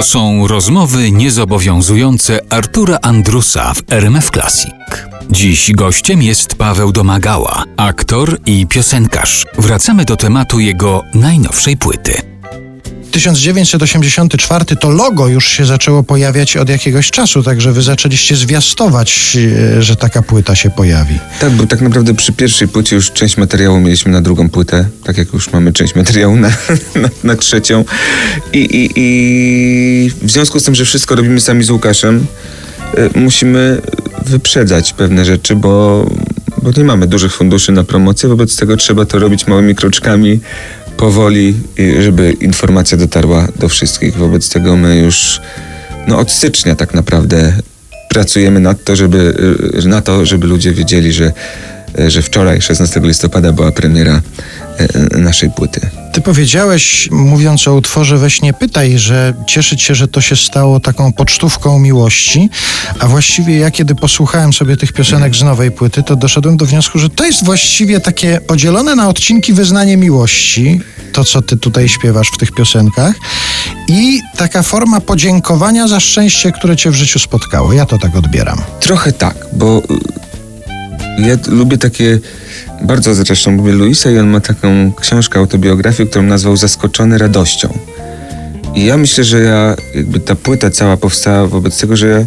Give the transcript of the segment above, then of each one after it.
To są rozmowy niezobowiązujące Artura Andrusa w RMF Classic. Dziś gościem jest Paweł Domagała, aktor i piosenkarz. Wracamy do tematu jego najnowszej płyty. 1984 to logo już się zaczęło pojawiać od jakiegoś czasu, także wy zaczęliście zwiastować, e, że taka płyta się pojawi. Tak, bo tak naprawdę przy pierwszej płycie już część materiału mieliśmy na drugą płytę, tak jak już mamy część materiału na, na, na trzecią. I, i, I w związku z tym, że wszystko robimy sami z Łukaszem, y, musimy wyprzedzać pewne rzeczy, bo, bo nie mamy dużych funduszy na promocję, wobec tego trzeba to robić małymi kroczkami, powoli, i żeby informacja dotarła do wszystkich. Wobec tego my już no, od stycznia tak naprawdę pracujemy nad to, żeby, y, na to, żeby ludzie wiedzieli, że, y, że wczoraj, 16 listopada, była premiera y, naszej płyty. Ty powiedziałeś, mówiąc o utworze Weź nie pytaj, że cieszyć się, że to się stało taką pocztówką miłości, a właściwie ja kiedy posłuchałem sobie tych piosenek z nowej płyty, to doszedłem do wniosku, że to jest właściwie takie podzielone na odcinki wyznanie miłości, to co ty tutaj śpiewasz w tych piosenkach i taka forma podziękowania za szczęście, które cię w życiu spotkało. Ja to tak odbieram. Trochę tak, bo y, ja lubię takie, bardzo zresztą lubię Luisa i on ma taką książkę, autobiografię, którą nazwał Zaskoczony radością. I ja myślę, że ja, jakby ta płyta cała powstała wobec tego, że ja,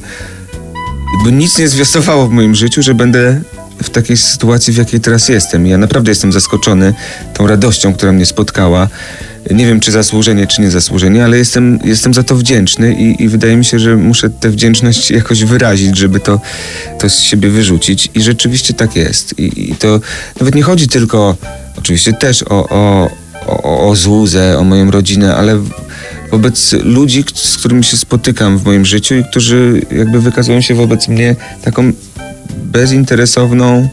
jakby nic nie zwiastowało w moim życiu, że będę w takiej sytuacji, w jakiej teraz jestem. I ja naprawdę jestem zaskoczony tą radością, która mnie spotkała. Nie wiem, czy zasłużenie, czy nie zasłużenie, ale jestem, jestem za to wdzięczny i, i wydaje mi się, że muszę tę wdzięczność jakoś wyrazić, żeby to, to z siebie wyrzucić. I rzeczywiście tak jest. I, i to nawet nie chodzi tylko, oczywiście też o, o, o, o złuzę, o moją rodzinę, ale wobec ludzi, z którymi się spotykam w moim życiu i którzy jakby wykazują się wobec mnie taką bezinteresowną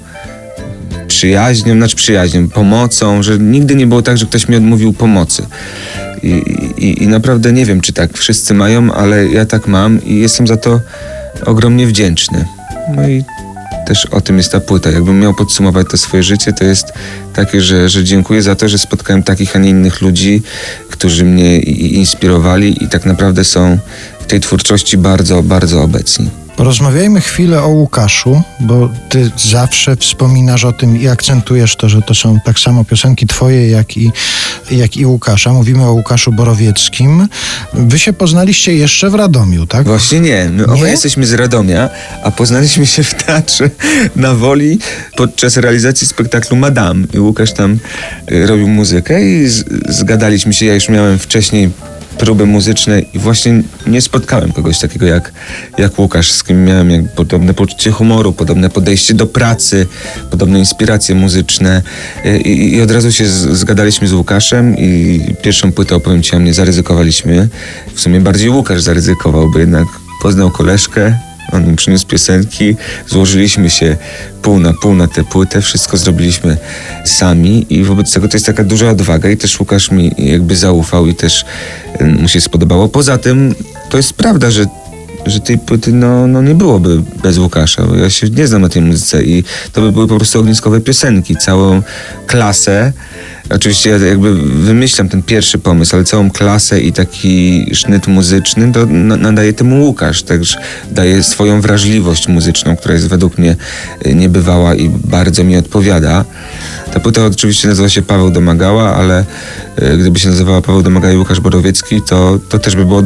przyjaźnią, znaczy przyjaźnią, pomocą, że nigdy nie było tak, że ktoś mi odmówił pomocy. I, i, I naprawdę nie wiem, czy tak wszyscy mają, ale ja tak mam i jestem za to ogromnie wdzięczny. No i też o tym jest ta płyta. Jakbym miał podsumować to swoje życie, to jest takie, że, że dziękuję za to, że spotkałem takich, a nie innych ludzi, którzy mnie inspirowali i tak naprawdę są w tej twórczości bardzo, bardzo obecni. Porozmawiajmy chwilę o Łukaszu, bo ty zawsze wspominasz o tym i akcentujesz to, że to są tak samo piosenki twoje, jak i, jak i Łukasza. Mówimy o Łukaszu Borowieckim. Wy się poznaliście jeszcze w Radomiu, tak? Właśnie nie. My obaj jesteśmy z Radomia, a poznaliśmy się w teatrze na Woli podczas realizacji spektaklu Madame. I Łukasz tam y, robił muzykę i z, zgadaliśmy się. Ja już miałem wcześniej próby muzyczne i właśnie nie spotkałem kogoś takiego jak, jak Łukasz, z kim miałem jak podobne poczucie humoru, podobne podejście do pracy, podobne inspiracje muzyczne i, i od razu się zgadaliśmy z Łukaszem i pierwszą płytę, opowiem ci o mnie, zaryzykowaliśmy. W sumie bardziej Łukasz zaryzykował, bo jednak poznał koleżkę, on mi przyniósł piosenki, złożyliśmy się pół na pół na tę płytę, wszystko zrobiliśmy sami i wobec tego to jest taka duża odwaga i też Łukasz mi jakby zaufał i też mu się spodobało. Poza tym to jest prawda, że że tej płyty no, no nie byłoby bez Łukasza. Ja się nie znam na tej muzyce i to by były po prostu ogniskowe piosenki. Całą klasę Oczywiście ja jakby wymyślam ten pierwszy pomysł, ale całą klasę i taki sznyt muzyczny to nadaje temu Łukasz. Także daje swoją wrażliwość muzyczną, która jest według mnie y, niebywała i bardzo mi odpowiada. Ta płyta oczywiście nazywa się Paweł Domagała, ale y, gdyby się nazywała Paweł Domagała i Łukasz Borowiecki, to, to też by było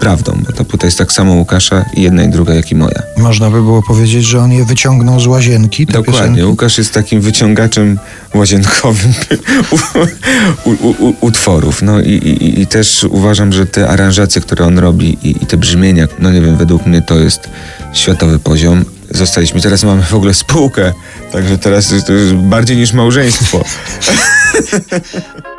prawdą, bo ta płyta jest tak samo Łukasza i jedna i druga, jak i moja. Można by było powiedzieć, że on je wyciągnął z łazienki. Dokładnie. Piosenki? Łukasz jest takim wyciągaczem łazienkowym u, u, u, utworów. No i, i, i, też uważam, że te aranżacje, które on robi i, i te brzmienia, no nie wiem, według mnie to jest światowy poziom. Zostaliśmy, teraz mamy w ogóle spółkę, także teraz to jest bardziej niż małżeństwo.